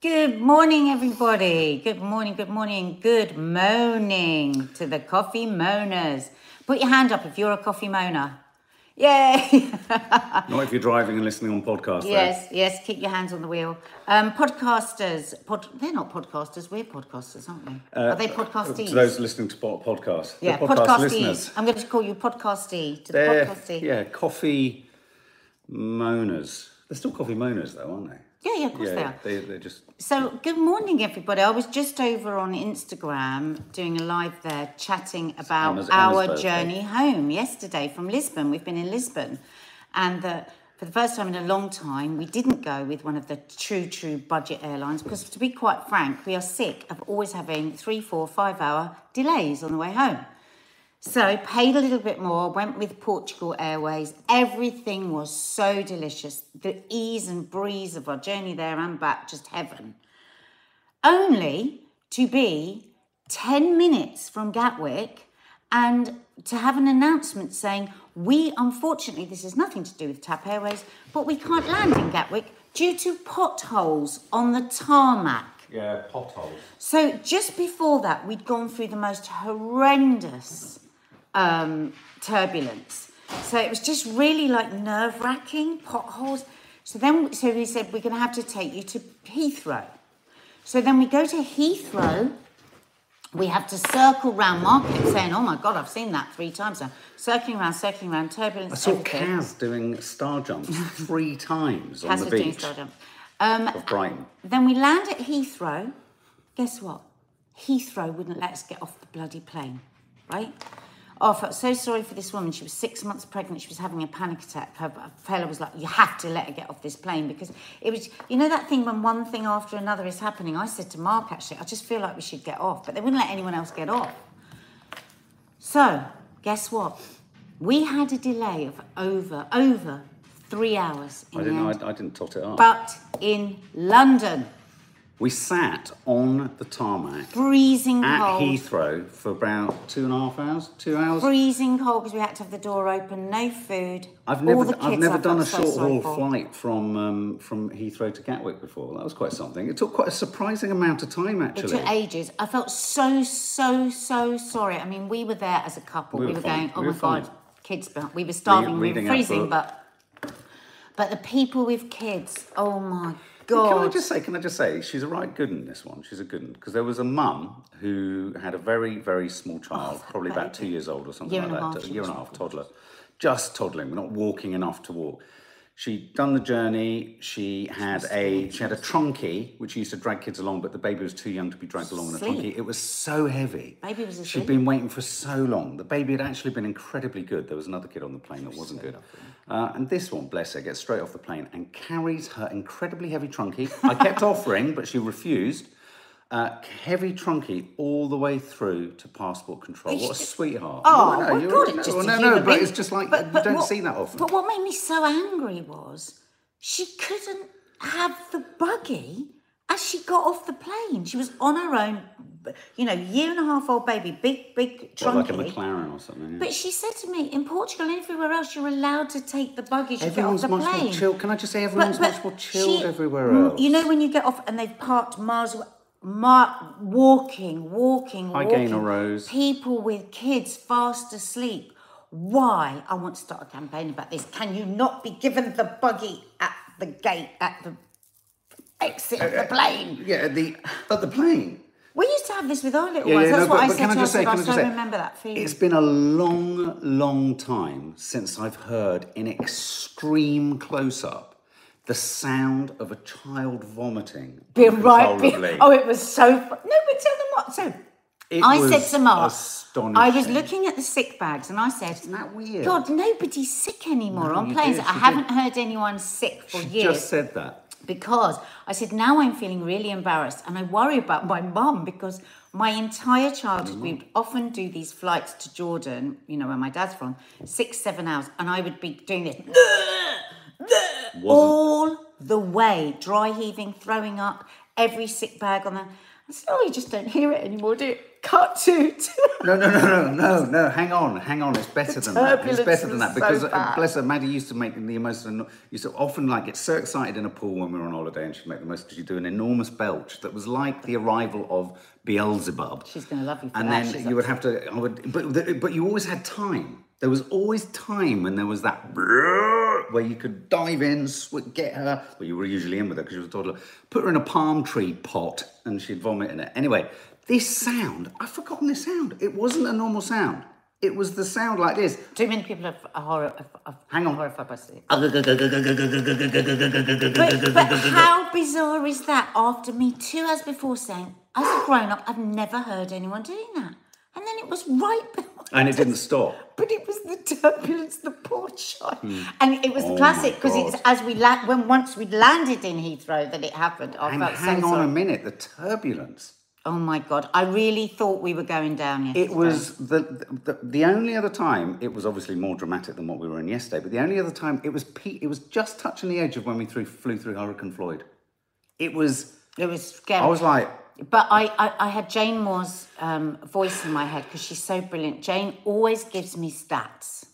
Good morning, everybody. Good morning, good morning, good morning to the coffee moaners. Put your hand up if you're a coffee moaner. Yay! Not if you're driving and listening on podcast. though. yes, yes, keep your hands on the wheel. Um, podcasters, pod, they're not podcasters, we're podcasters, aren't we? Are they podcastees? Uh, To those listening to po- podcasts, yeah, the podcast podcastees. listeners, I'm going to call you podcastee to they're podcastee. yeah, coffee moaners. They're still coffee moaners, though, aren't they? Yeah, yeah, of course yeah, they are. They, they're just So, good morning, everybody. I was just over on Instagram doing a live there chatting about our journey home yesterday from Lisbon. We've been in Lisbon, and the, for the first time in a long time, we didn't go with one of the true, true budget airlines because, to be quite frank, we are sick of always having three, four, five hour delays on the way home. So paid a little bit more, went with Portugal Airways. Everything was so delicious. The ease and breeze of our journey there and back, just heaven. Only to be 10 minutes from Gatwick and to have an announcement saying, we unfortunately, this has nothing to do with TAP Airways, but we can't land in Gatwick due to potholes on the tarmac. yeah potholes. So just before that, we'd gone through the most horrendous um, turbulence. So it was just really like nerve wracking potholes. So then, so we said we're going to have to take you to Heathrow. So then we go to Heathrow. We have to circle round Market, saying, "Oh my God, I've seen that three times now." Circling around, circling around, turbulence. I saw everything. Kaz doing star jumps three times on Kaz the was doing beach star jump. Um, of Brighton. Then we land at Heathrow. Guess what? Heathrow wouldn't let us get off the bloody plane, right? Oh, I felt so sorry for this woman. She was six months pregnant. She was having a panic attack. Her fella was like, "You have to let her get off this plane because it was, you know, that thing when one thing after another is happening." I said to Mark, actually, I just feel like we should get off, but they wouldn't let anyone else get off. So, guess what? We had a delay of over over three hours in I didn't. I, I didn't tot it up. but in London. We sat on the tarmac freezing at cold. Heathrow for about two and a half hours. Two hours. Freezing cold because we had to have the door open, no food. I've never, the I've never done a so short haul flight from um, from Heathrow to Gatwick before. That was quite something. It took quite a surprising amount of time, actually. It took ages. I felt so, so, so sorry. I mean, we were there as a couple. We We, were were going, oh We my fine. God, kids, we were starving, we were freezing, but but the people with kids, oh my Can I just say? Can I just say? She's a right good in this one. She's a good one because there was a mum who had a very, very small child, probably about two years old or something Year like that. half, a year and a half, toddler, just toddling, not walking enough to walk. She'd done the journey. She had a she had a trunkie which used to drag kids along, but the baby was too young to be dragged along in a trunkie. It was so heavy. Baby was asleep. She'd been waiting for so long. The baby had actually been incredibly good. There was another kid on the plane that wasn't good. Uh, and this one, bless her, gets straight off the plane and carries her incredibly heavy trunkie. I kept offering, but she refused. Uh, heavy trunkie all the way through to passport control. What a sweetheart. Oh, No, no, my God, it's just no, no, but being. it's just like But- you don't what- see that often. But what made me so angry was she couldn't have the buggy as she got off the plane. She was on her own, you know, year and a half old baby, big, big trunky. like a McLaren or something. yeah. But she said to me, in Portugal and everywhere else, you're allowed to take the Everyone's get off the much plane. more chilled. Can I just say, everyone's But- much more chilled she- everywhere else. You know when you get off and they've parked miles away, mar- walking, walking, Hi, walking. Gaynor Rose. People with kids fast asleep. Why? I want to start a campaign about this. Can you not be given the buggy at the gate, at the exit of uh, the uh, plane? yeah, at the at the plane. We used to have this with our little Yeah, ones. yeah, That's no, what but, I but said can I to just her. say, I can I still just say, remember that feeling. It's been a long, long time since I've heard in extreme close up the sound of a child vomiting. Be right. Be, uncontrollably. oh, it was so. Fun. No, but tell them what. So It I was said to Mark, astonishing. I was looking at the sick bags and I said, Isn't that weird? God, nobody's sick anymore No, on planes. did, I you haven't heard anyone sick for She years. just said that. Because I said, now I'm feeling really embarrassed and I worry about my mum because my entire childhood, mm-hmm. we would often do these flights to Jordan, you know, where my dad's from, six, seven hours, and I would be doing this all the way, dry heaving, throwing up, every sick bag on the. I said, oh, you just don't hear it anymore, do you? Cut to. No, no, no, no, no, no. Hang on, hang on. It's better than that. It's better than that so because uh, bless her, Maddie used to make the most. Used to often like get so excited in a pool when we were on holiday, and she'd make the most because she'd do an enormous belch that was like the arrival of Beelzebub. She's going to love you for and that. then She's you would have to. I would, but but you always had time. There was always time, when there was that where you could dive in, get her. Well, you were usually in with her because she was a toddler. Put her in a palm tree pot, and she'd vomit in it. Anyway, this sound, I've forgotten this sound. It wasn't a normal sound. It was the sound like this. Too many people have a horror, are, are Hang on. horrified by sticks. But, but how bizarre is that? After me two hours before saying, as a grown up, I've never heard anyone doing that. And then it was right behind And it didn't stop. But it was the turbulence, the poor child, hmm. and it was Oh the classic my because it's God. as we la- when once we'd landed in Heathrow that it happened. I And felt hang so on sorry. a minute, the turbulence. Oh my god! I really thought we were going down yesterday. It was the, the the only other time it was obviously more dramatic than what we were in yesterday, but the only other time it was it was just touching the edge of when we threw, flew through Hurricane Floyd. It was. It was scary. I was like, But I, I, I had Jane Moore's um, voice in my head because she's so brilliant. Jane always gives me stats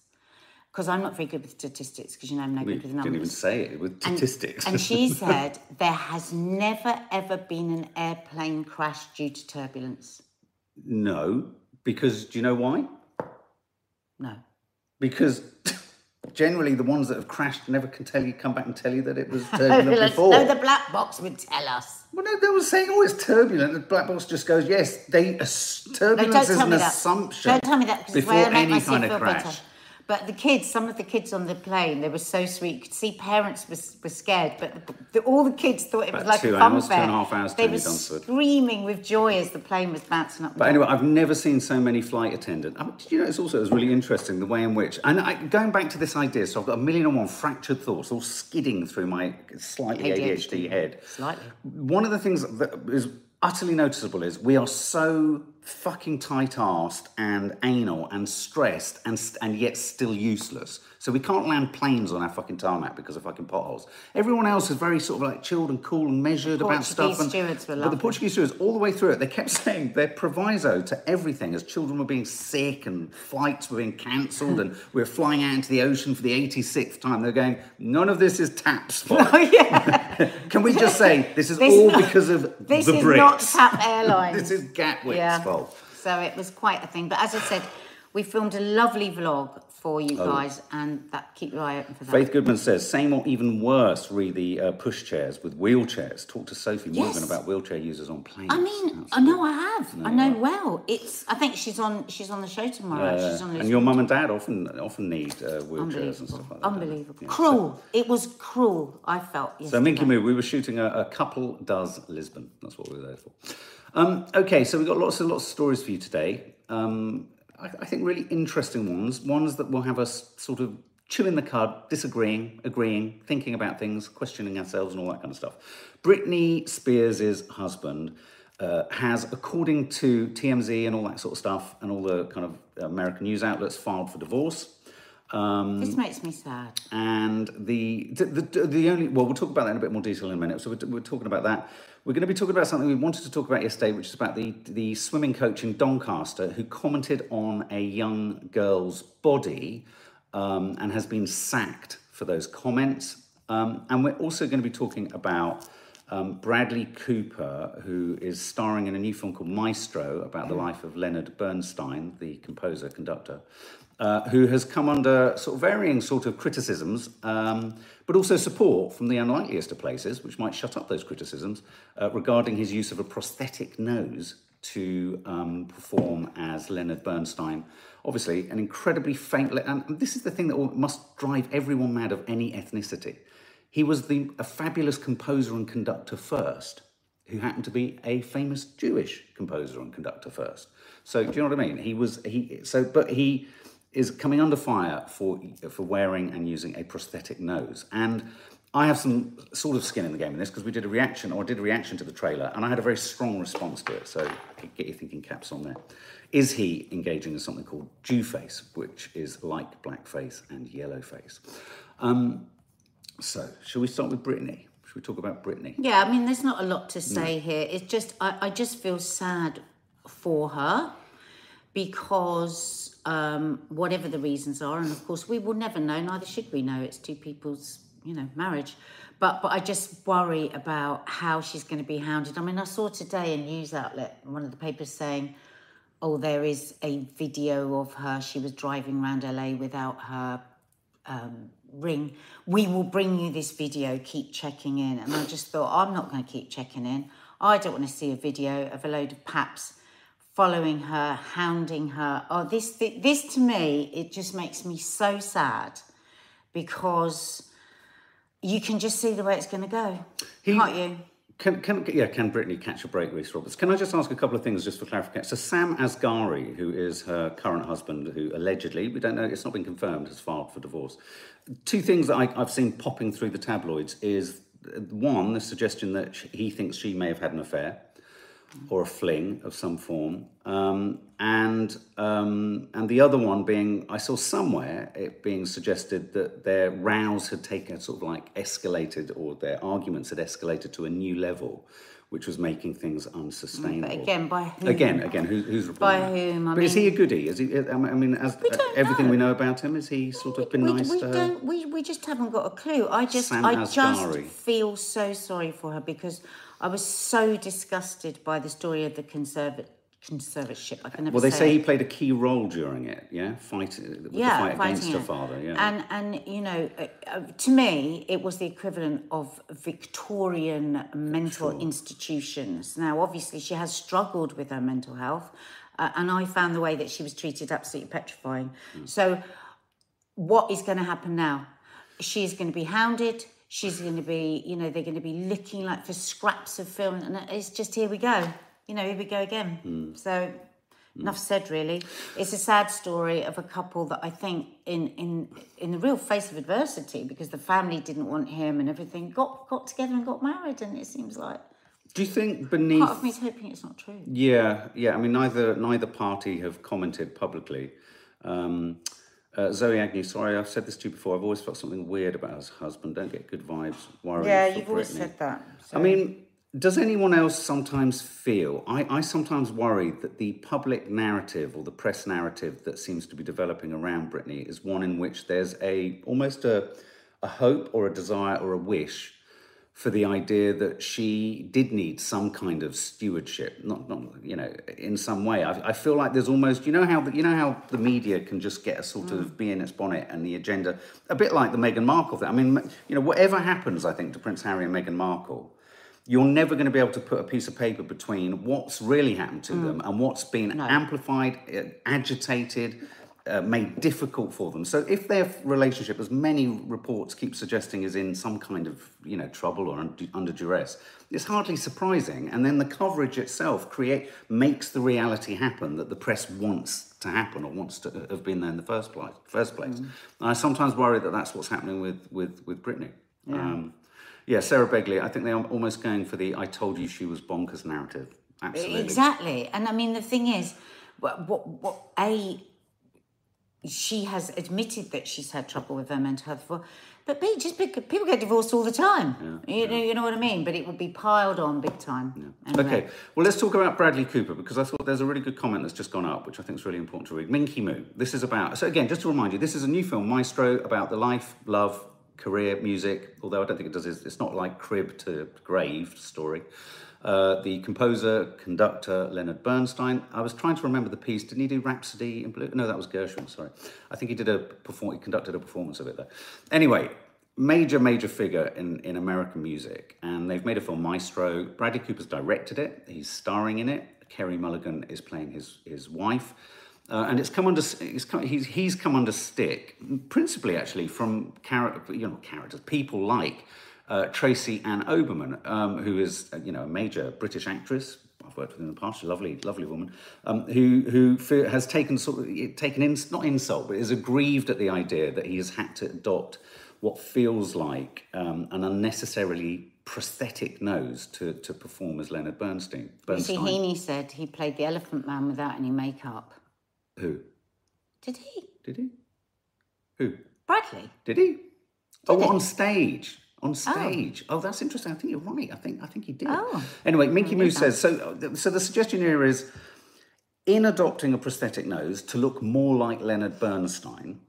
because I'm not very good with statistics because you know I'm no we good with numbers. didn't even say it with statistics. And she said there has never ever been an airplane crash due to turbulence. no, because do you know why? No. Because generally the ones that have crashed never can tell you, come back and tell you that it was turbulent Turbulence. before. No, the black box would tell us. Well, no, they were saying, oh, it's turbulent. The black box just goes, yes, they No, turbulence don't is an me that. assumption. Don't tell me that before any kind of crash. better. But the kids, some of the kids on the plane, they were so sweet. You could see parents were, were scared, but the, the, all the kids thought it was like two a fun hours, fair. and a half hours They were you're done with it. screaming with joy as the plane was bouncing up. But anyway, I've never seen so many flight attendants. Um, did you notice also it was really interesting the way in which, and I, going back to this idea, so I've got a million and one fractured thoughts all skidding through my slightly ADHD, ADHD. head. Slightly. One of the things that is utterly noticeable is we are so fucking tight-assed and anal and stressed and st- and yet still useless. So we can't land planes on our fucking tarmac because of fucking potholes. Everyone else is very sort of like chilled and cool and measured about stuff. And, stewards were but the lovely. Portuguese stewards, all the way through it, they kept saying their proviso to everything as children were being sick and flights were being cancelled and we were flying out into the ocean for the 86th time. They're going, none of this is TAP's. Oh yeah, Can we just say this is This all because of this the is not TAP Airlines. this is Gatwick's yeah. fault. So it was quite a thing. But as I said, we filmed a lovely vlog for you Oh. guys, and that keep your eye open for that. Faith Goodman says, same or even worse, re the uh, pushchairs with wheelchairs. Talk to Sophie Morgan about wheelchair users on planes. I mean, That's I know I have. I know right. well. It's. I think she's on. She's on the show tomorrow. Uh, she's on. and your mum and dad often often need uh, wheelchairs and stuff like that. Unbelievable. Yeah, so- Cruel. It was cruel. I felt. So yesterday. Minky Moo, we were shooting a, a couple does Lisbon. That's what we were there for. Um, okay, so we've got lots and lots of stories for you today. Um, I, I think really interesting ones, ones that will have us sort of chewing the cud, disagreeing, agreeing, thinking about things, questioning ourselves, and all that kind of stuff. Britney Spears' husband uh, has, according to TMZ and all that sort of stuff, and all the kind of American news outlets, filed for divorce. Um, This makes me sad. and the, the the the only well, we'll talk about that in a bit more detail in a minute. So we're, we're talking about that. We're going to be talking about something we wanted to talk about yesterday, which is about the the swimming coach in Doncaster who commented on a young girl's body um, and has been sacked for those comments. Um, and we're also going to be talking about um, Bradley Cooper, who is starring in a new film called Maestro about the life of Leonard Bernstein, the composer conductor, uh, who has come under sort of varying sort of criticisms, um, but also support from the unlikeliest of places, which might shut up those criticisms uh, regarding his use of a prosthetic nose to um, perform as Leonard Bernstein. Obviously, an incredibly famous, and this is the thing that must drive everyone mad of any ethnicity. He was the, a fabulous composer and conductor first, who happened to be a famous Jewish composer and conductor first. So do you know what I mean? He was he so, but he is coming under fire for for wearing and using a prosthetic nose. And I have some sort of skin in the game in this because we did a reaction, or I did a reaction to the trailer, and I had a very strong response to it. So get your thinking caps on there. Is he engaging in something called Jew face, which is like blackface and yellow face? Um, so, shall we start with Britney? Should we talk about Britney? Yeah, I mean, there's not a lot to say here. It's just, I, I just feel sad for her because um, whatever the reasons are, and of course we will never know, neither should we know. It's two people's, you know, marriage. But but I just worry about how she's going to be hounded. I mean, I saw today a news outlet, one of the papers saying, "Oh, there is a video of her. She was driving around LA without her um, ring. We will bring you this video. Keep checking in." And I just thought, I'm not going to keep checking in. I don't want to see a video of a load of paps following her, hounding her. Oh, this this to me, it just makes me so sad because you can just see the way it's going to go, He- can't you? Can, can yeah, can Britney catch a break, Reese Roberts? Can I just ask a couple of things just for clarification? So Sam Asghari, who is her current husband, who allegedly, we don't know, it's not been confirmed, has filed for divorce. Two things that I, I've seen popping through the tabloids is uh, one, the suggestion that he thinks she may have had an affair or a fling of some form, um, and um, and the other one being I saw somewhere it being suggested that their rows had taken sort of like escalated or their arguments had escalated to a new level, which was making things unsustainable. But again, by whom? Again, again, who, who's reporting? By whom? I but is he a mean- goodie? Is he? I mean, as don't everything know. we know about him, is he sort of been we, nice we to her? don't. We, we just haven't got a clue. I just Sam I just feel so sorry for her because I was so disgusted by the story of the conservat conservatorship. I can never Well, they say say he played a key role during it. Yeah, fighting with yeah, the fight against her father. Yeah. and and you know, uh, uh, to me, it was the equivalent of Victorian mental institutions. Now, obviously, she has struggled with her mental health, uh, and I found the way that she was treated absolutely petrifying. Hmm. So, what is going to happen now? She's going to be hounded. She's going to be, you know, they're going to be looking like for scraps of film, and it's just here we go. You know, here we go again. Hmm. So, enough said. Really, it's a sad story of a couple that I think, in in in the real face of adversity, because the family didn't want him and everything, got got together and got married, and it seems like Do you think beneath? part of me is hoping it's not true. Yeah, yeah. I mean, neither neither party have commented publicly. Um, uh, Zoe Agnew, sorry, I've said this to you before. I've always felt something weird about his husband. Don't get good vibes. Worrying Yeah, you've always said that. I mean, does anyone else sometimes feel? I, I sometimes worry that the public narrative or the press narrative that seems to be developing around Britney is one in which there's a almost a a hope or a desire or a wish for the idea that she did need some kind of stewardship, not, not you know, in some way. I, I feel like there's almost, you know how the, you know how the media can just get a sort of mm. be in its bonnet and the agenda, a bit like the Meghan Markle thing. I mean, you know, whatever happens, I think to Prince Harry and Meghan Markle, you're never going to be able to put a piece of paper between what's really happened to them and what's been amplified, uh, agitated, uh, made difficult for them. So if their relationship, as many reports keep suggesting, is in some kind of you know trouble or under, under duress, it's hardly surprising. And then the coverage itself create makes the reality happen that the press wants to happen or wants to have been there in the first place. First place. And I sometimes worry that that's what's happening with with with Britney. Um, yeah, Sarah Begley. I think they are almost going for the "I told you she was bonkers" narrative. Absolutely. Exactly. And I mean, the thing is, what, what, what A, she has admitted that she's had trouble with her mental health before. But B, just because people get divorced all the time. you, know, you know what I mean? But it would be piled on big time. Anyway. Okay, well, let's talk about Bradley Cooper because I thought there's a really good comment that's just gone up, which I think is really important to read. Minky Moo. This is about, so again, just to remind you, this is a new film, Maestro, about the life, love, career, music, although I don't think it does, it's not like crib to grave story. Uh, the composer, conductor, Leonard Bernstein. I was trying to remember the piece. Didn't he do Rhapsody in Blue? No, that was Gershwin, sorry. I think he did a perform- he conducted a performance of it there. Anyway, major, major figure in, in American music. And they've made a film, Maestro. Bradley Cooper's directed it. He's starring in it. Carey Mulligan is playing his, his wife. Uh, and it's come under it's come, he's, he's come under stick, principally actually from char- you know characters, people like uh, Tracy Ann Oberman, um, who is uh, you know a major British actress. I've worked with in the past, a lovely, lovely woman, um, who who has taken sort of taken in, not insult, but is aggrieved at the idea that he has had to adopt what feels like um, an unnecessarily prosthetic nose to, to perform as Leonard Bernstein. You see, Heaney said he played the Elephant Man without any makeup. Who Did he? did he? Who Bradley? did he? oh, he? on stage. on oh. stage. Oh. that's interesting. I think you're right. I think I think he did. Oh. Anyway, Minky Moo says so. So the suggestion here is, in adopting a prosthetic nose to look more like Leonard Bernstein,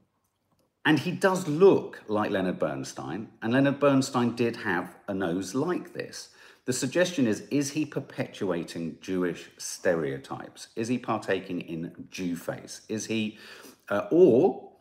and he does look like Leonard Bernstein, and Leonard Bernstein did have a nose like this. The suggestion is is he perpetuating Jewish stereotypes? Is he partaking in Jew face? Is he, uh, or,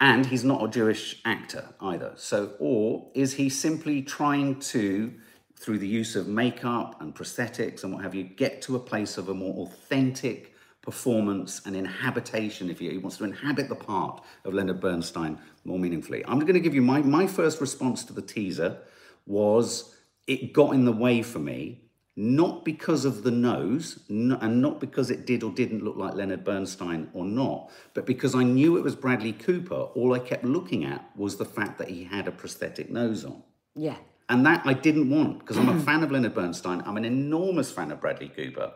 and he's not a Jewish actor either. So, or is he simply trying to, through the use of makeup and prosthetics and what have you, get to a place of a more authentic performance and inhabitation, if he wants to inhabit the part of Leonard Bernstein more meaningfully? I'm going to give you my, my first response to the teaser was it got in the way for me, not because of the nose, and not because it did or didn't look like Leonard Bernstein or not, but because I knew it was Bradley Cooper. All I kept looking at was the fact that he had a prosthetic nose on. Yeah. And that I didn't want because I'm a fan of Leonard Bernstein. I'm an enormous fan of Bradley Cooper.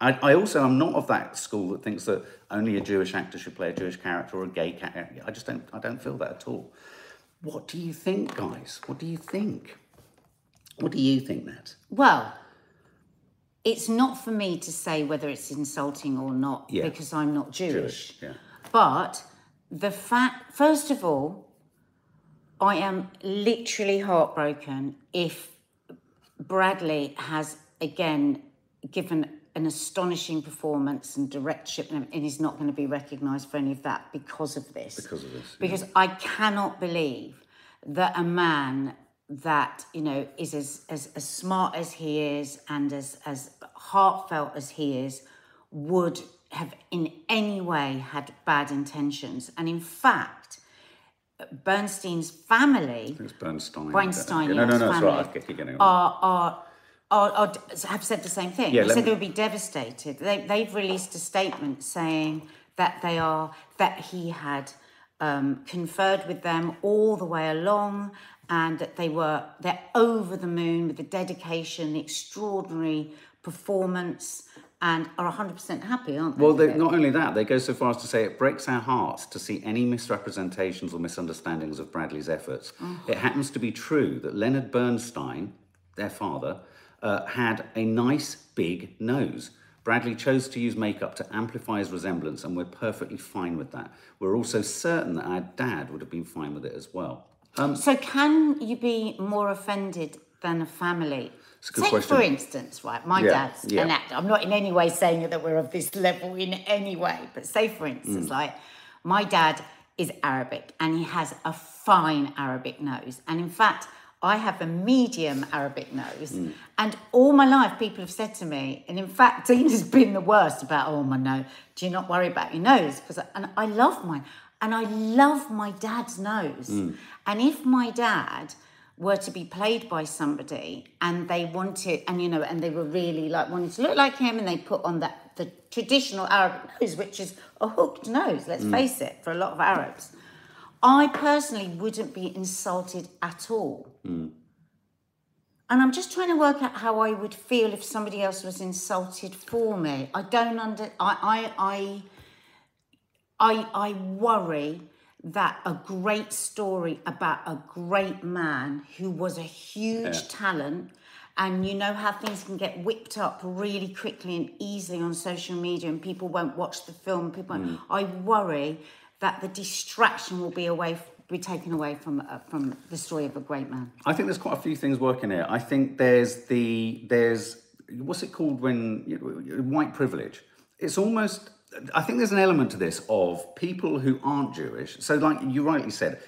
I, I, also am not of that school that thinks that only a Jewish actor should play a Jewish character or a gay character. I just don't. I don't feel that at all. What do you think, guys? What do you think? What do you think, Nat? Well, it's not for me to say whether it's insulting or not yeah. because I'm not Jewish. Jewish yeah. But the fact, first of all, I am literally heartbroken if Bradley has again given an astonishing performance and directorship and, and he's not going to be recognised for any of that because of this. Because of this. Because I cannot believe that a man that you know is as, as, as smart as he is and as, as heartfelt as he is would have in any way had bad intentions and in fact bernstein's family bernstein bernstein no no no, family right. are, are are, are, have said the same thing. Yeah, they said they would be devastated. They, they've released a statement saying that they are that he had um, conferred with them all the way along and that they were they're over the moon with the dedication, the extraordinary performance, and are 100% happy, aren't they? Well, they, not only that, they go so far as to say it breaks our hearts to see any misrepresentations or misunderstandings of Bradley's efforts. Oh. It happens to be true that Leonard Bernstein, their father, uh, had a nice big nose. Bradley chose to use makeup to amplify his resemblance, and we're perfectly fine with that. We're also certain that our dad would have been fine with it as well. Um, so, can you be more offended than a family? Take question. for instance, right, my yeah, dad's yeah. an actor. I'm not in any way saying that we're of this level in any way, but say, for instance, mm. like my dad is Arabic and he has a fine Arabic nose. And in fact, I have a medium Arabic nose. Mm. And all my life, people have said to me, and in fact, Dean has been the worst about, oh, my nose, do you not worry about your nose? Because and I love mine. And I love my dad's nose. Mm. And if my dad were to be played by somebody and they wanted, and you know, and they were really like wanting to look like him and they put on that the traditional Arab nose, which is a hooked nose, let's mm. face it, for a lot of Arabs, I personally wouldn't be insulted at all. Mm. And I'm just trying to work out how I would feel if somebody else was insulted for me. I don't under I I I I, I worry that a great story about a great man who was a huge yeah. talent and you know how things can get whipped up really quickly and easily on social media and people won't watch the film people mm. i worry that the distraction will be away be taken away from uh, from the story of a great man i think there's quite a few things working here i think there's the there's what's it called when you know, white privilege it's almost I think there's an element to this of people who aren't Jewish. So, like you rightly said,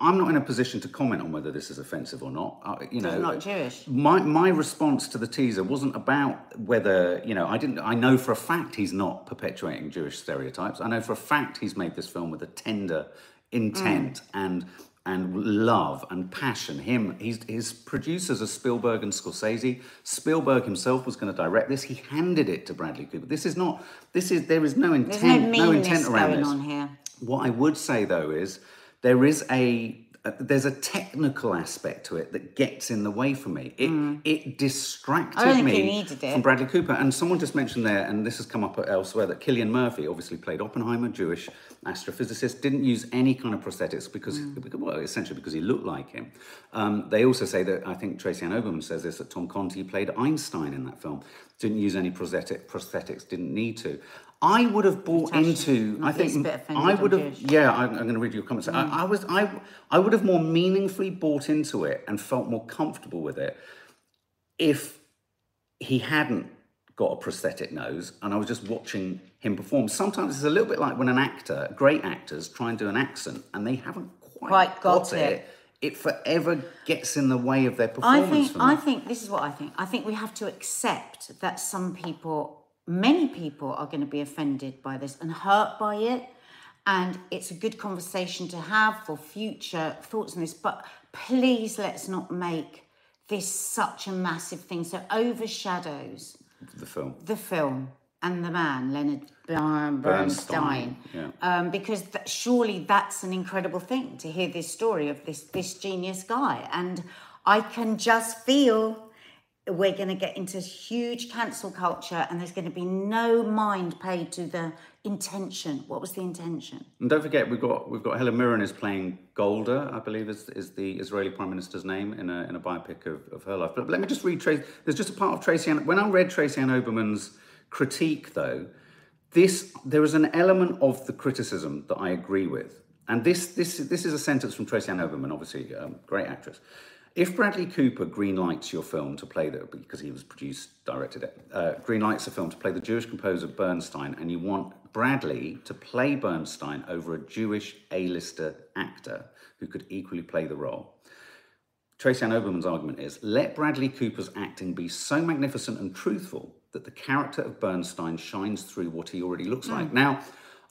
I'm not in a position to comment on whether this is offensive or not. Uh, you know, not Jewish. My my response to the teaser wasn't about whether you know I didn't. I know for a fact he's not perpetuating Jewish stereotypes. I know for a fact he's made this film with a tender intent mm. and and love and passion. Him, he's, his producers are Spielberg and Scorsese. Spielberg himself was going to direct this. He handed it to Bradley Cooper. This is not. This is there is no intent. no, no intent around going this. on here. What I would say though is there is a there's a technical aspect to it that gets in the way for me. It it distracted Mm. I don't think me it. from Bradley Cooper. And someone just mentioned there, and this has come up elsewhere, that Cillian Murphy obviously played Oppenheimer, Jewish astrophysicist, didn't use any kind of prosthetics because, Mm. well, essentially because he looked like him. Um, they also say that I think Tracy Ann Oberman says this that Tom Conti played Einstein in that film, didn't use any prosthetic prosthetics, didn't need to. I would have bought into. I think I would have. Jewish. Yeah, I'm, I'm going to read your comments. I, mm. I was. I. I would have more meaningfully bought into it and felt more comfortable with it if he hadn't got a prosthetic nose and I was just watching him perform. Sometimes it's a little bit like when an actor, great actors, try and do an accent and they haven't quite, Quite got it. it. It forever gets in the way of their performance. I think. I think this is what I think. I think we have to accept that some people, many people, are going to be offended by this and hurt by it. And it's a good conversation to have for future thoughts on this. But please let's not make this such a massive thing so overshadows the film. the film and the man Leonard Bernstein, Bernstein, yeah. um, because surely that's an incredible thing to hear this story of this this genius guy, and I can just feel we're going to get into huge cancel culture, and there's going to be no mind paid to the intention. What was the intention? And don't forget, we've got we've got Helen Mirren is playing Golda, I believe is, is the Israeli Prime Minister's name in a in a biopic of, of her life. But let me just read Tracy. There's just a part of Tracy Ann. When I read Tracy Ann Oberman's critique, though, this there is an element of the criticism that I agree with, and this this this is a sentence from Tracy Ann Oberman, obviously um, great actress. If Bradley Cooper greenlights your film to play the because he was produced, directed it, uh, greenlights a film to play the Jewish composer Bernstein, and you want Bradley to play Bernstein over a Jewish A-lister actor who could equally play the role, Tracy Ann Oberman's argument is let Bradley Cooper's acting be so magnificent and truthful that the character of Bernstein shines through what he already looks like. Now,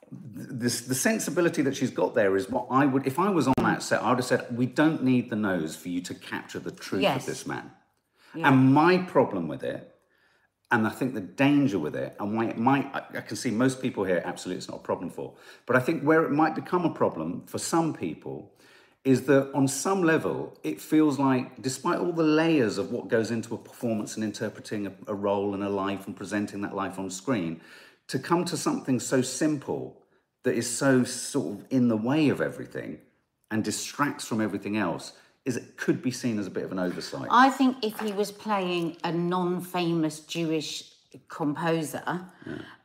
this, the sensibility that she's got there is what I would, if I was on that set, I would have said, we don't need the nose for you to capture the truth Yes. of this man. And my problem with it, and I think the danger with it, and why it might, I, I can see most people here, absolutely it's not a problem for, but I think where it might become a problem for some people is that on some level, it feels like, despite all the layers of what goes into a performance and interpreting a, a role and a life and presenting that life on screen, to come to something so simple that is so sort of in the way of everything and distracts from everything else, is it could be seen as a bit of an oversight. I think if he was playing a non-famous Jewish composer,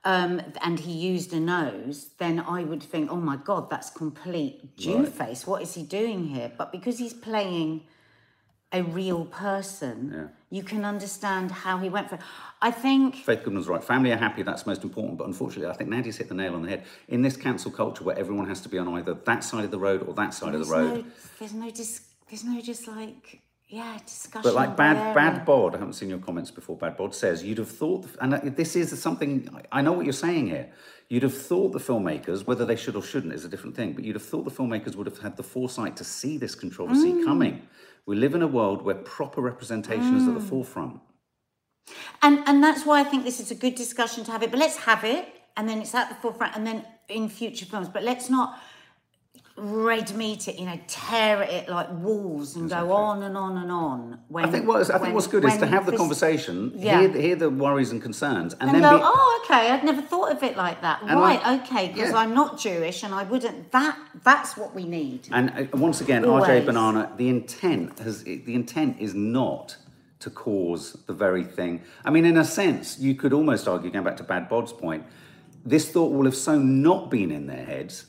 um, and he used a nose, then I would think, oh my god, that's complete Jew face. What is he doing here? But because he's playing a real person, you can understand how he went for. I think Faith Goodman's right. Family are happy, that's most important. But unfortunately, I think Nadia's hit the nail on the head. In this cancel culture where everyone has to be on either that side of the road or that side of the road. no, there's no, dis- there's no just like, yeah, discussion. But like Bad Bad Bod, I haven't seen your comments before. Bad Bod says you'd have thought, and this is something I know what you're saying here. You'd have thought the filmmakers, whether they should or shouldn't, is a different thing. But you'd have thought the filmmakers would have had the foresight to see this controversy Mm. coming. We live in a world where proper representation is at the Mm. forefront. And and that's why I think this is a good discussion to have it. But let's have it, and then it's at the forefront, and then in future films. But let's not red meat it, you know, tear at it like wolves and go on and on and on. When I think what's, I think when- what's good is to have the conversation, Yeah. hear, hear the worries and concerns, and, And then go, be, oh, okay, I'd never thought of it like that. Right, like- okay, because yeah. I'm not Jewish and I wouldn't. That that's what we need. And uh, once again, RJ Banana, the intent has the intent is not to cause the very thing. I mean, in a sense, you could almost argue, going back to Bad Bod's point, this thought will have so not been in their heads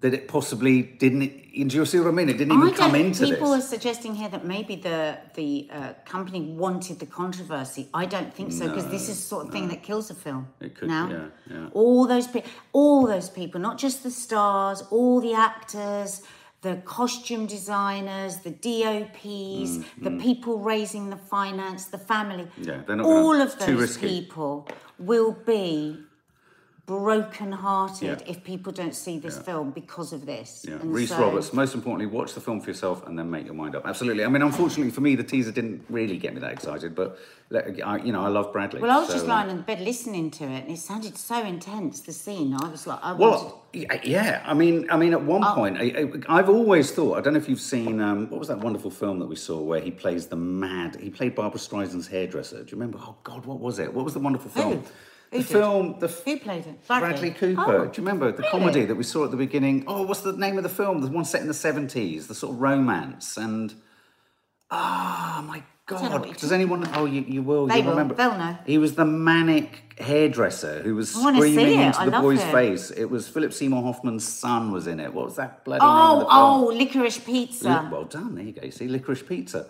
that it possibly didn't. Do you see what I mean? It didn't even I come don't- into people this. are suggesting here that maybe the the uh, company wanted the controversy. I don't think so because this is the sort of thing that kills a film. It could- now. yeah, yeah. All those people, all those people, not just the stars, all the actors, the costume designers, the DOPs, the people raising the finance, the family. Mm, Yeah, they're not all of those people will be broken-hearted Yeah. if people don't see this film because of this. Yeah, And Reese so- Roberts. Most importantly, watch the film for yourself and then make your mind up. Absolutely. I mean, unfortunately for me, the teaser didn't really get me that excited, but let- I, you know, I love Bradley. Well, I was so, just um, lying in bed listening to it, and it sounded so intense. The scene, I was like, I wanted. Well, y- yeah. I mean, I mean, at one Oh. point, I, I, have always thought. I don't know if you've seen um, what was that wonderful film that we saw where he plays the mad. He played Barbra Streisand's hairdresser. Do you remember? Oh God, what was it? What was the wonderful film? Who? Who The did? film, the f- Who played it? Bradley Cooper. Oh, Do you remember the really? comedy that we saw at the beginning? Oh, what's the name of the film? The one set in the seventies, the sort of romance and. Ah, my God! Does anyone? Oh, you, you will. They you will. remember? They'll know. He was the manic hairdresser who was I wanna see screaming it. into I the boy's it. face. It was Philip Seymour Hoffman's son was in it. What was that bloody name of Oh, the film? oh, licorice pizza. Well done. There you go. You see, Licorice Pizza.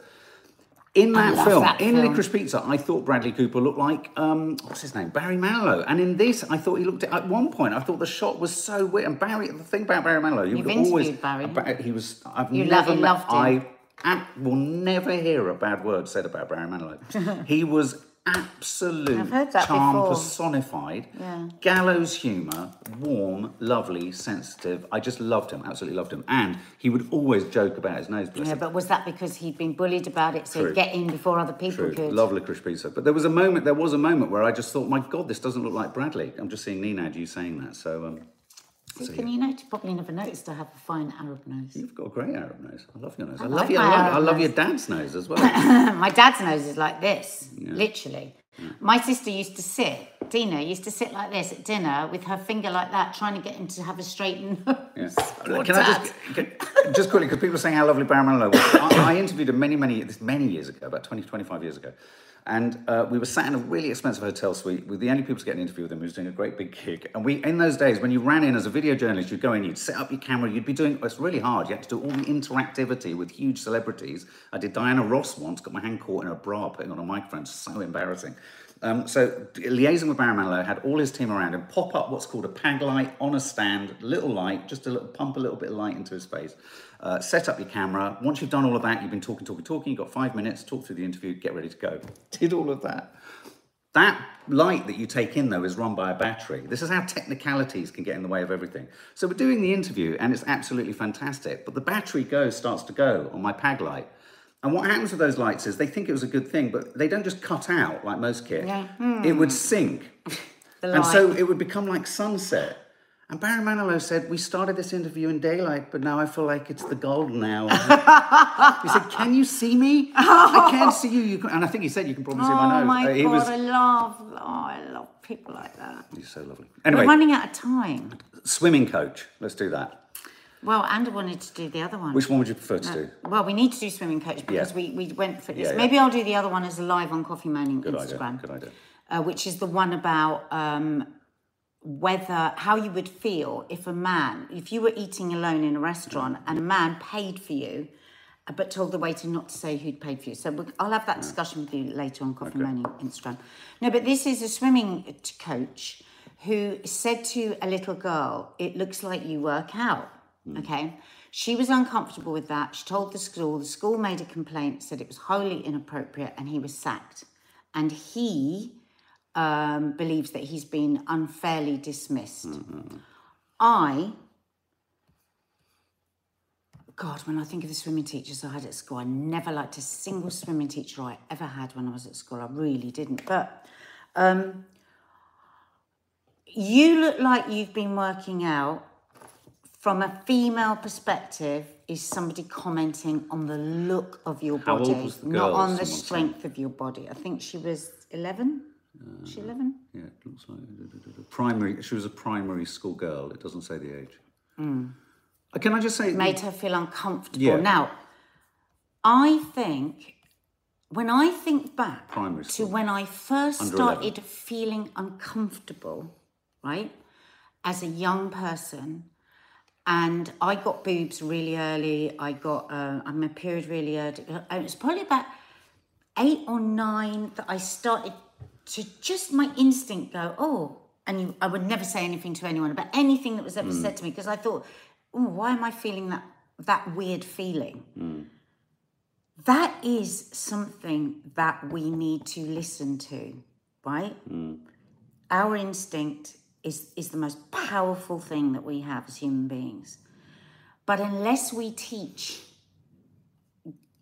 In that film, that in film. Licorice Pizza, I thought Bradley Cooper looked like um, what's his name, Barry Manilow. And in this, I thought he looked at one point. I thought the shot was so weird. And Barry, the thing about Barry Manilow, you You've would always Barry, Ba- he was. I've You never met. loved him. I I will never hear a bad word said about Barry Manilow. he was absolute I've heard that charm before. personified. Yeah. Gallows humour, warm, lovely, sensitive. I just loved him, absolutely loved him. And he would always joke about his nose. bless Yeah, but was that because he'd been bullied about it, so True. he'd get in before other people True. could? Love licorice pizza. But there was a moment, there was a moment where I just thought, my God, this doesn't look like Bradley. I'm just seeing Nina, you saying that. So um, See, so, can you notice? Probably never noticed I have a fine Arab nose. you've got a great Arab nose. I love your nose. I, I love like your, I love, Arab I love nose. your dad's nose as well. My dad's nose is like this, literally. My sister used to sit, Dina used to sit like this at dinner with her finger like that, trying to get him to have a straightened nose. Yeah. Can I just can- just quickly because people are saying how lovely Barry Manilow was. I, I interviewed him many, many, many years ago, about 20, 25 years ago, and uh, we were sat in a really expensive hotel suite with the only people to get an interview with him who was doing a great big gig. And we, in those days, when you ran in as a video journalist, you'd go in, you'd set up your camera, you'd be doing. It's really hard. You had to do all the interactivity with huge celebrities. I did Diana Ross once, got my hand caught in a bra putting on a microphone. So embarrassing. Um, so liaising with Barry Manilow, had all his team around him, pop up what's called a pag light on a stand, little light, just a little pump a little bit of light into his face. Uh, set up your camera. Once you've done all of that, you've been talking, talking, talking. You've got five minutes. Talk through the interview. Get ready to go. Did all of that. That light that you take in, though, is run by a battery. This is how technicalities can get in the way of everything. So we're doing the interview, and it's absolutely fantastic. But the battery goes, starts to go on my pag light. And what happens with those lights is they think it was a good thing, but they don't just cut out like most kit. Yeah. It would sink. And so it would become like sunset. And Barry Manilow said, We started this interview in daylight, but now I feel like it's the golden hour. he said, Can you see me? I can't see you. you can... And I think he said, You can probably see my nose. Oh nose. my Uh, he god, was... I love, oh, I love people like that. He's so lovely. We're Anyway, running out of time. swimming coach. Let's do that. Well, and I wanted to do the other one. Which one would you prefer to do? Well, we need to do swimming coach because Yeah. we, we went for this. Yeah, yeah. Maybe I'll do the other one as a live on Coffee Moaning Good Instagram. idea. Good idea. uh, which is the one about um, whether how you would feel if a man, if you were eating alone in a restaurant and a man paid for you, uh, but told the waiter not to say who'd paid for you. So I'll have that discussion with you later on Coffee Moaning Instagram. No, but this is a swimming coach who said to a little girl, "It looks like you work out." Okay. She was uncomfortable with that. She told the school. The school made a complaint, said it was wholly inappropriate, and he was sacked. And he um, believes that he's been unfairly dismissed. I, God, when I think of the swimming teachers I had at school, I never liked a single swimming teacher I ever had when I was at school. I really didn't. But um, you look like you've been working out from a female perspective. Is somebody commenting on the look of your How body, not girl, on the someone said? strength of your body? I think she was 11. Was she 11? Yeah, it looks like primary. She was a primary school girl. It doesn't say the age. Uh, Can I just say? It made her feel uncomfortable. Yeah. Now, I think when I think back Primary to school. when I first Under started feeling uncomfortable, right, as a young person, and I got boobs really early. I got uh, I'm a period really early. Uh, It was probably about eight or nine that I started to just my instinct go, oh, and you, I would never say anything to anyone about anything that was ever said to me because I thought, oh, why am I feeling that that weird feeling? That is something that we need to listen to, right? Our instinct is, is the most powerful thing that we have as human beings. But unless we teach,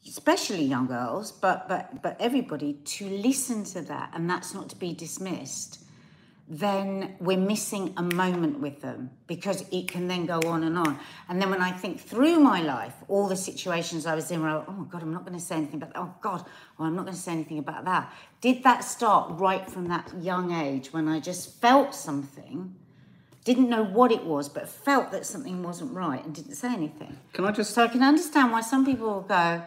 especially young girls, but, but, but everybody, to listen to that, and that's not to be dismissed, then we're missing a moment with them because it can then go on and on. And then when I think through my life, all the situations I was in where I, oh my God, I'm not going to say anything about that. Oh God, oh, I'm not going to say anything about that. Did that start right from that young age when I just felt something, didn't know what it was, but felt that something wasn't right and didn't say anything? Can I just So I can understand why some people go,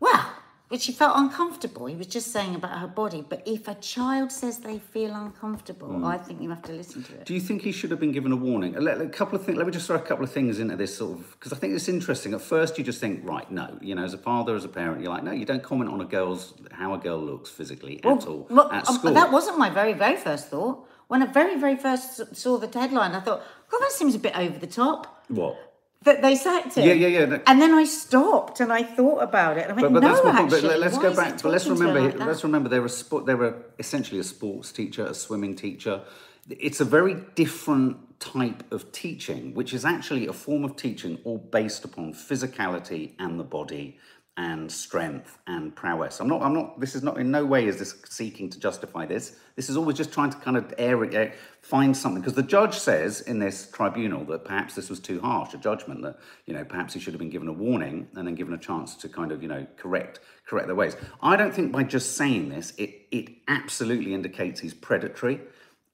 well, but she felt uncomfortable. He was just saying about her body. But if a child says they feel uncomfortable, I think you have to listen to it. Do you think he should have been given a warning? A, a couple of things. Let me just throw a couple of things into this sort of because I think it's interesting. At first, you just think, right, no, you know, as a father, as a parent, you're like, no, you don't comment on a girl's how a girl looks physically at all Well, at um, school. that wasn't my very, very first thought. When I very, very first saw the headline, I thought, God, that seems a bit over the top. what? That they sacked him. Yeah, yeah, yeah, And then I stopped and I thought about it. And I went, But, but no, that's. But actually, let- let's go back. But let's talking to her remember. like let's remember they were sport. They were essentially a sports teacher, a swimming teacher. It's a very different type of teaching, which is actually a form of teaching all based upon physicality and the body and strength and prowess. I'm not. I'm not. This is not. In no way is this seeking to justify this. This is always just trying to kind of air find something because the judge says in this tribunal that perhaps this was too harsh a judgment that you know perhaps he should have been given a warning and then given a chance to kind of you know correct correct their ways. I don't think by just saying this it it absolutely indicates he's predatory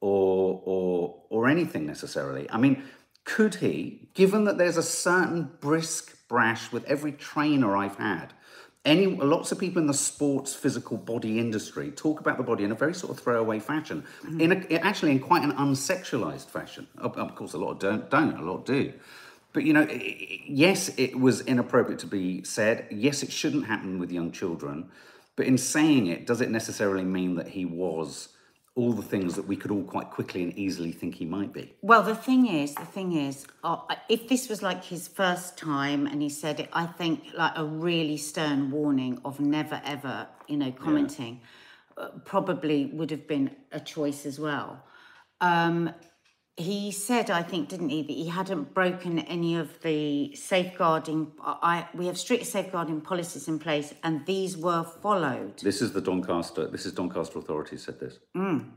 or or or anything necessarily. I mean, could he, given that there's a certain brisk brash with every trainer I've had, any lots of people in the sports physical body industry talk about the body in a very sort of throwaway fashion, mm. in a, actually in quite an unsexualized fashion. Of, course, a lot don't, don't, a lot do. But you know, yes, it was inappropriate to be said. Yes, it shouldn't happen with young children. But in saying it, does it necessarily mean that he was all the things that we could all quite quickly and easily think he might be? Well, the thing is, the thing is, uh, if this was like his first time and he said it, I think like a really stern warning of never ever, you know, commenting, uh, probably would have been a choice as well. Um, he said, I think, didn't he, that he hadn't broken any of the safeguarding. I we have strict safeguarding policies in place, and these were followed. This is the Doncaster. This is Doncaster authorities said this. Mm.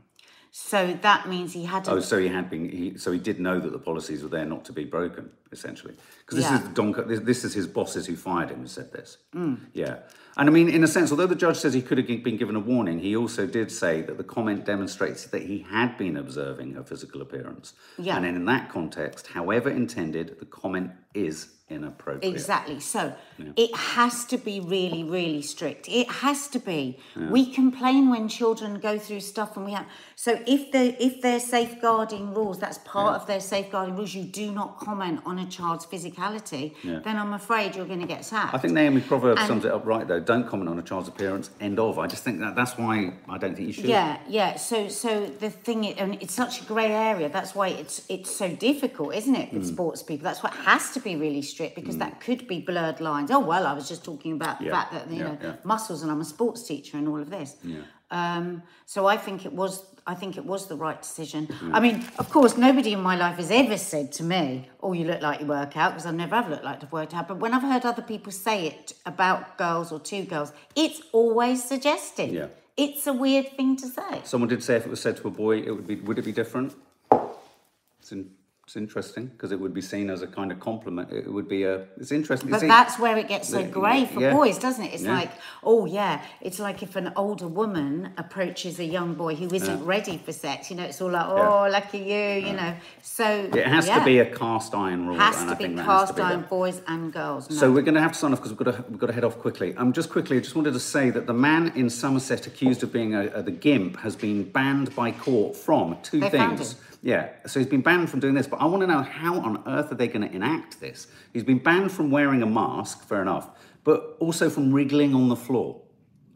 So that means he hadn't. Oh, so he had been. He, so he did know that the policies were there not to be broken, essentially. Because this Yeah. is Donca. This, this is his bosses who fired him who said this. Mm. Yeah, and I mean, in a sense, although the judge says he could have been given a warning, he also did say that the comment demonstrates that he had been observing her physical appearance. Yeah. And in that context, however intended, the comment is inappropriate. Exactly. So it has to be really, really strict. It has to be. We complain when children go through stuff, and we have. So if they if they're safeguarding rules, that's part of their safeguarding rules. You do not comment on a child's physicality. Then I'm afraid you're going to get sacked. I think Naomi Proverbs And- sums it up right though. Don't comment on a child's appearance. End of. I just think that that's why I don't think you should. Yeah, yeah. So, so the thing, is, and it's such a grey area. That's why it's it's so difficult, isn't it, with Mm. sports people? That's what has to be really strict because that could be blurred lines. Oh well, I was just talking about the Yeah, fact that you yeah, know yeah. muscles, and I'm a sports teacher, and all of this. Um, so I think it was. I think it was the right decision. Mm. I mean, of course, nobody in my life has ever said to me, "Oh, you look like you work out," because I never have looked like I've worked out. But when I've heard other people say it about girls or two girls, it's always suggested. Yeah. It's a weird thing to say. Someone did say if it was said to a boy, it would be. Would it be different? It's, in, it's interesting because it would be seen as a kind of compliment. It would be a. It's interesting. But See, that's where it gets so the- grey for yeah. boys, doesn't it? It's Yeah. like, oh yeah, it's like if an older woman approaches a young boy who isn't ready for sex, you know, it's all like, oh, lucky you, you know. So it has yeah, to be a cast iron rule, has and to I be has to cast be iron boys and girls. No. So we're going to have to sign off because we've got to we've got to head off quickly. Um, just quickly, I just wanted to say that the man in Somerset accused of being a, a, the gimp has been banned by court from two They things. Yeah, so he's been banned from doing this, but I want to know how on earth are they going to enact this? He's been banned from wearing a mask, fair enough, but also from wriggling on the floor.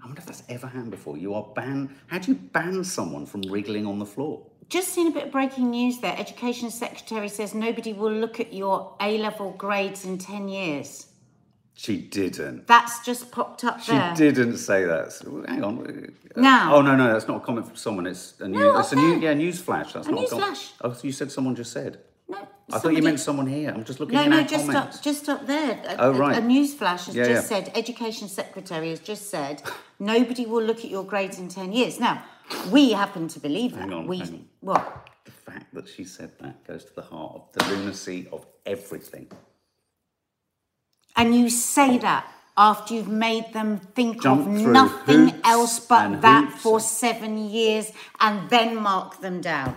I wonder if that's ever happened before. You are banned. How do you ban someone from wriggling on the floor? Just seen a bit of breaking news there. Education Secretary says nobody will look at your A level grades in 10 years. She didn't. That's just popped up She there. didn't say that. So, hang on. Uh, Now. Oh no, no, that's not a comment from someone. It's a news. No, it's a new, yeah, news flash. That's A not news com- flash. Oh, you said someone just said. No, I thought you meant someone here. I'm just looking No, in no, our just comments. up, just up there. A, Oh, a- right. A, news flash has Yeah, just yeah. said, Education Secretary has just said, nobody will look at your grades in 10 years. Now, we happen to believe that. Hang on, we, hang on. What? The fact that she said that goes to the heart of the lunacy of everything. And you say that after you've made them think Jump of nothing else but that for seven years and then mark them down.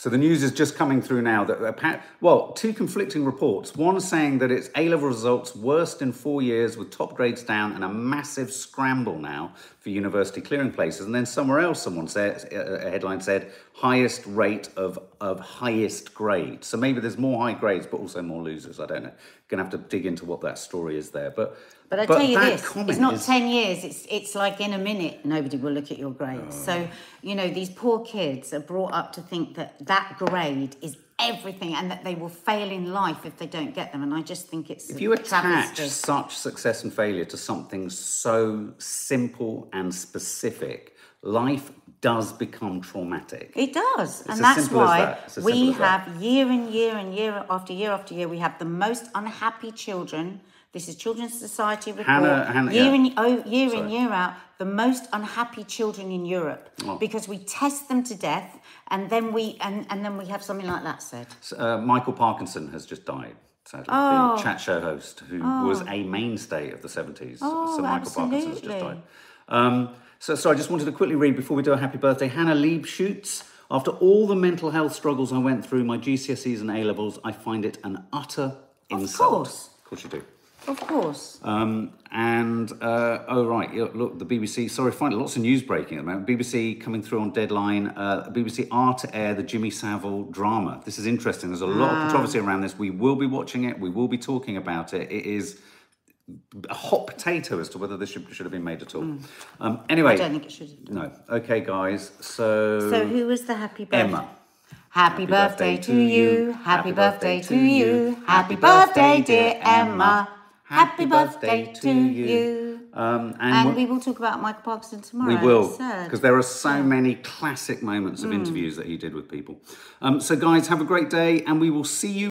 So the news is just coming through now that well, two conflicting reports. One saying that it's A level results worst in four years with top grades down and a massive scramble now for university clearing places. And then somewhere else, someone said a headline said highest rate of of highest grade. So maybe there's more high grades, but also more losers. I don't know. Gonna have to dig into what that story is there. But But I tell you this, it's not is- 10 years, it's, it's like in a minute, nobody will look at your grades. Oh. So, you know, these poor kids are brought up to think that that grade is everything and that they will fail in life if they don't get them. And I just think it's If you attach travesty. such success and failure to something so simple and specific, life does become traumatic. It does. as and that's why that. We have year and year and year after year after year, we have the most unhappy children. This is Children's Society report. Hannah- Hannah- year yeah. in oh, year in year out, the most unhappy children in Europe Oh. because we test them to death, and then we and, and then we have something like that said. So, uh, Michael Parkinson has just died. Sadly, Oh. the chat show host who was a mainstay of the 70s. Oh, so Michael Parkinson has just died. Um, so, so I just wanted to quickly read before we do a happy birthday. Hannah Lieb shoots. After all the mental health struggles I went through, my GCSEs and A levels, I find it an utter insult. Of course. Of course you do. Of course. Um, and uh, oh right, look, the BBC. Sorry, find lots of news breaking at the moment. BBC coming through on Deadline. Uh, BBC are to air the Jimmy Savile drama. This is interesting. There's a lot of controversy around this. We will be watching it. We will be talking about it. It is a hot potato as to whether this should, should have been made at all. Um, anyway, I don't think it should have no. Okay, guys. So, So who was the happy birthday? Emma. Happy birthday to you. Happy birthday to you. Happy birthday, dear Emma. Happy birthday to you. Um, and, And we- will talk about Michael Parkinson tomorrow. We will, because there are so many classic moments of interviews that he did with people. Um, so, guys, have a great day, and we will see you.